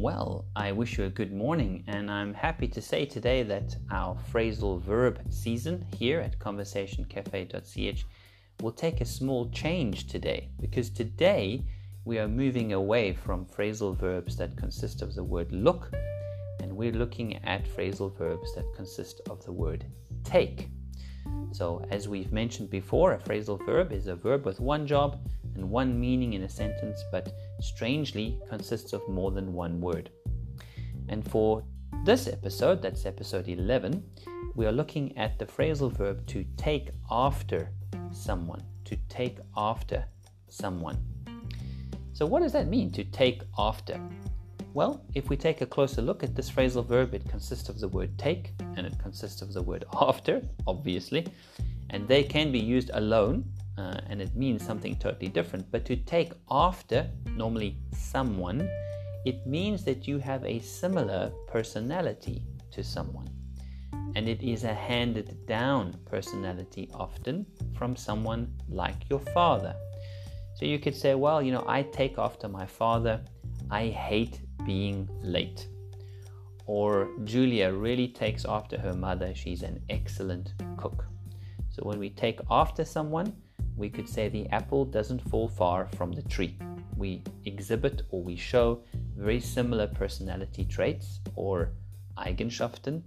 Well, I wish you a good morning, and I'm happy to say today that our phrasal verb season here at conversationcafe.ch will take a small change today because today we are moving away from phrasal verbs that consist of the word look and we're looking at phrasal verbs that consist of the word take. So, as we've mentioned before, a phrasal verb is a verb with one job and one meaning in a sentence, but strangely consists of more than one word. And for this episode, that's episode 11, we are looking at the phrasal verb to take after someone. To take after someone. So, what does that mean to take after? Well, if we take a closer look at this phrasal verb, it consists of the word take and it consists of the word after, obviously, and they can be used alone uh, and it means something totally different. But to take after, normally someone, it means that you have a similar personality to someone. And it is a handed down personality often from someone like your father. So you could say, well, you know, I take after my father. I hate being late. Or Julia really takes after her mother. She's an excellent cook. So when we take after someone, we could say the apple doesn't fall far from the tree. We exhibit or we show very similar personality traits or Eigenschaften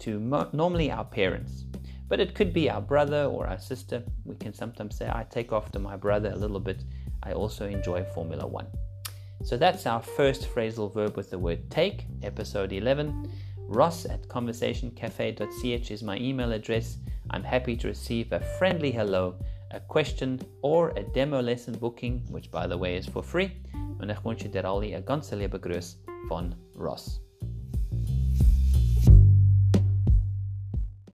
to mo- normally our parents. But it could be our brother or our sister. We can sometimes say, I take after my brother a little bit. I also enjoy Formula One. So that's our first phrasal verb with the word take, episode 11. Ross at conversationcafe.ch is my email address. I'm happy to receive a friendly hello, a question, or a demo lesson booking, which by the way is for free. Ek wens jy dit al 'n ganse lewe groes van Ross.